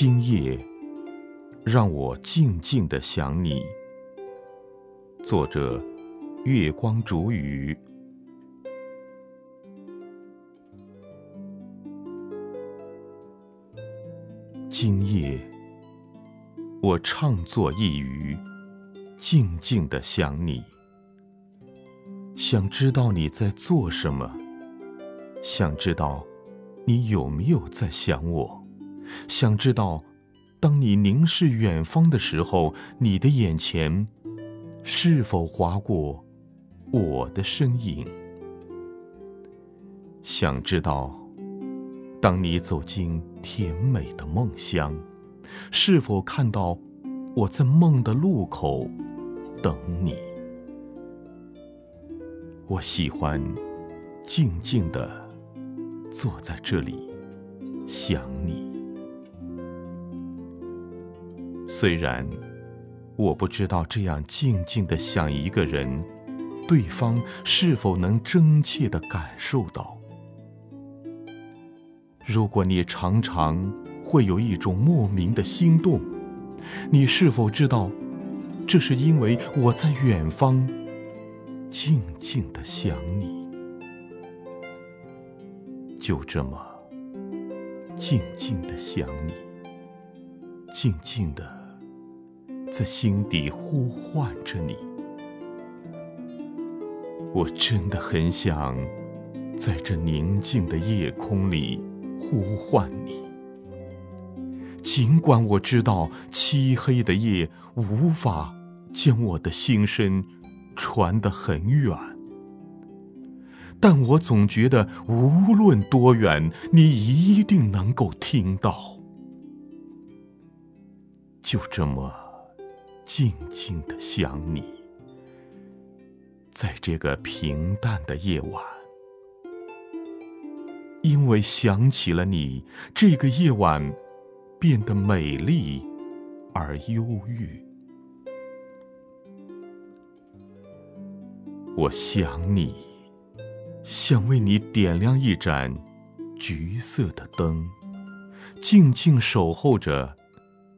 今夜，让我静静的想你。作者：月光煮雨。今夜，我唱作一隅，静静的想你。想知道你在做什么，想知道你有没有在想我，想知道当你凝视远方的时候，你的眼前是否划过我的身影？想知道当你走进甜美的梦乡，是否看到我在梦的路口等你？我喜欢静静的坐在这里想你，虽然我不知道这样静静的想一个人，对方是否能真切的感受到。如果你常常会有一种莫名的心动，你是否知道，这是因为我在远方。静静的想你，就这么静静的想你，静静的在心底呼唤着你。我真的很想在这宁静的夜空里呼唤你，尽管我知道漆黑的夜无法将我的心声。传得很远，但我总觉得无论多远，你一定能够听到。就这么静静的想你，在这个平淡的夜晚，因为想起了你，这个夜晚变得美丽而忧郁。我想你，想为你点亮一盏橘色的灯，静静守候着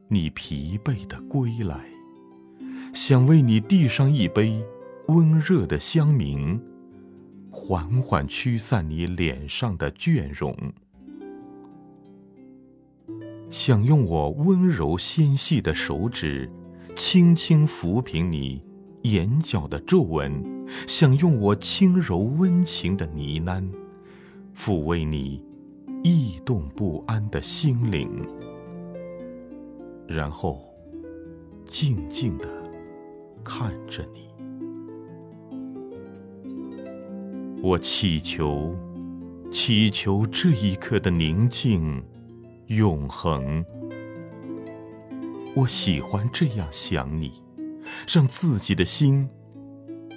你疲惫的归来；想为你递上一杯温热的香茗，缓缓驱散你脸上的倦容；想用我温柔纤细的手指，轻轻抚平你。眼角的皱纹，想用我轻柔温情的呢喃，抚慰你异动不安的心灵，然后静静的看着你。我祈求，祈求这一刻的宁静永恒。我喜欢这样想你。让自己的心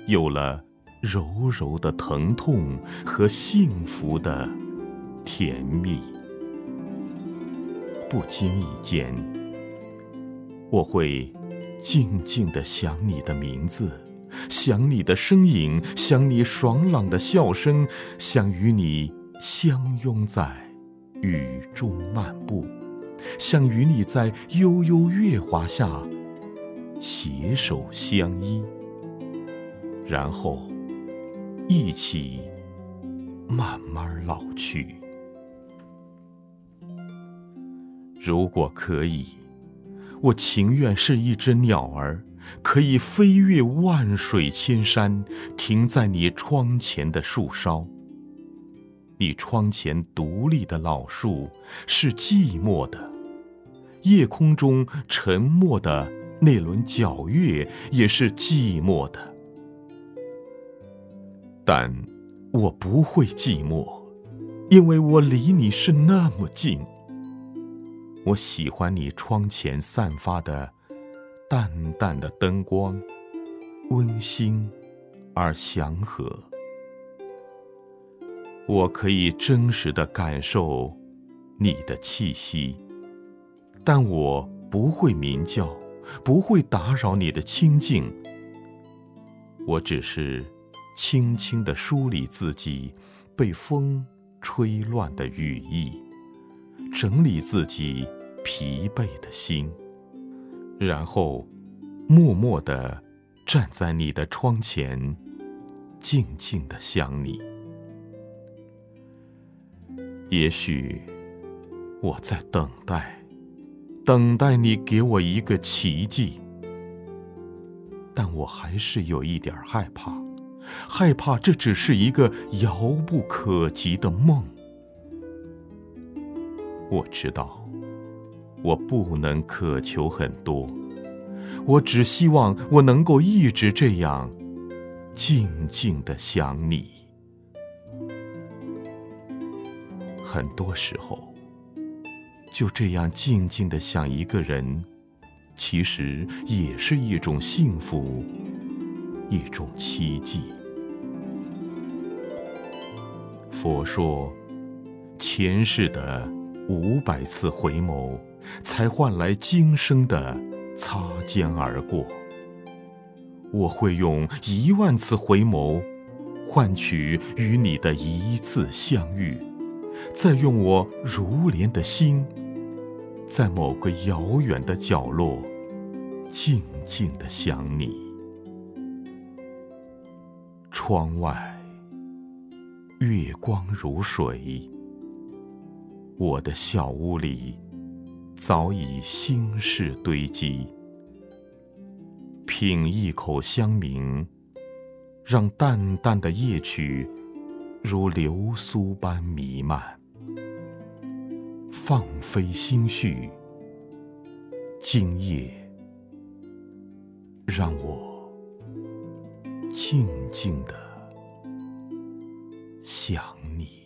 有了柔柔的疼痛和幸福的甜蜜。不经意间，我会静静的想你的名字，想你的身影，想你爽朗的笑声，想与你相拥在雨中漫步，想与你在悠悠月华下。携手相依，然后一起慢慢老去。如果可以，我情愿是一只鸟儿，可以飞越万水千山，停在你窗前的树梢。你窗前独立的老树是寂寞的，夜空中沉默的。那轮皎月也是寂寞的，但我不会寂寞，因为我离你是那么近。我喜欢你窗前散发的淡淡的灯光，温馨而祥和。我可以真实的感受你的气息，但我不会鸣叫。不会打扰你的清静。我只是轻轻地梳理自己被风吹乱的羽翼，整理自己疲惫的心，然后默默地站在你的窗前，静静地想你。也许我在等待，等待你给我一个奇迹，但我还是有一点害怕，害怕这只是一个遥不可及的梦。我知道，我不能渴求很多，我只希望我能够一直这样静静的想你。很多时候，就这样静静的想一个人，其实也是一种幸福，一种奇迹。佛说，前世的。五百次回眸，才换来今生的擦肩而过。我会用一万次回眸，换取与你的一次相遇，再用我如莲的心，在某个遥远的角落，静静的想你。窗外，月光如水。我的小屋里，早已心事堆积。品一口香茗，让淡淡的夜曲如流苏般弥漫。放飞心绪，今夜让我静静的想你。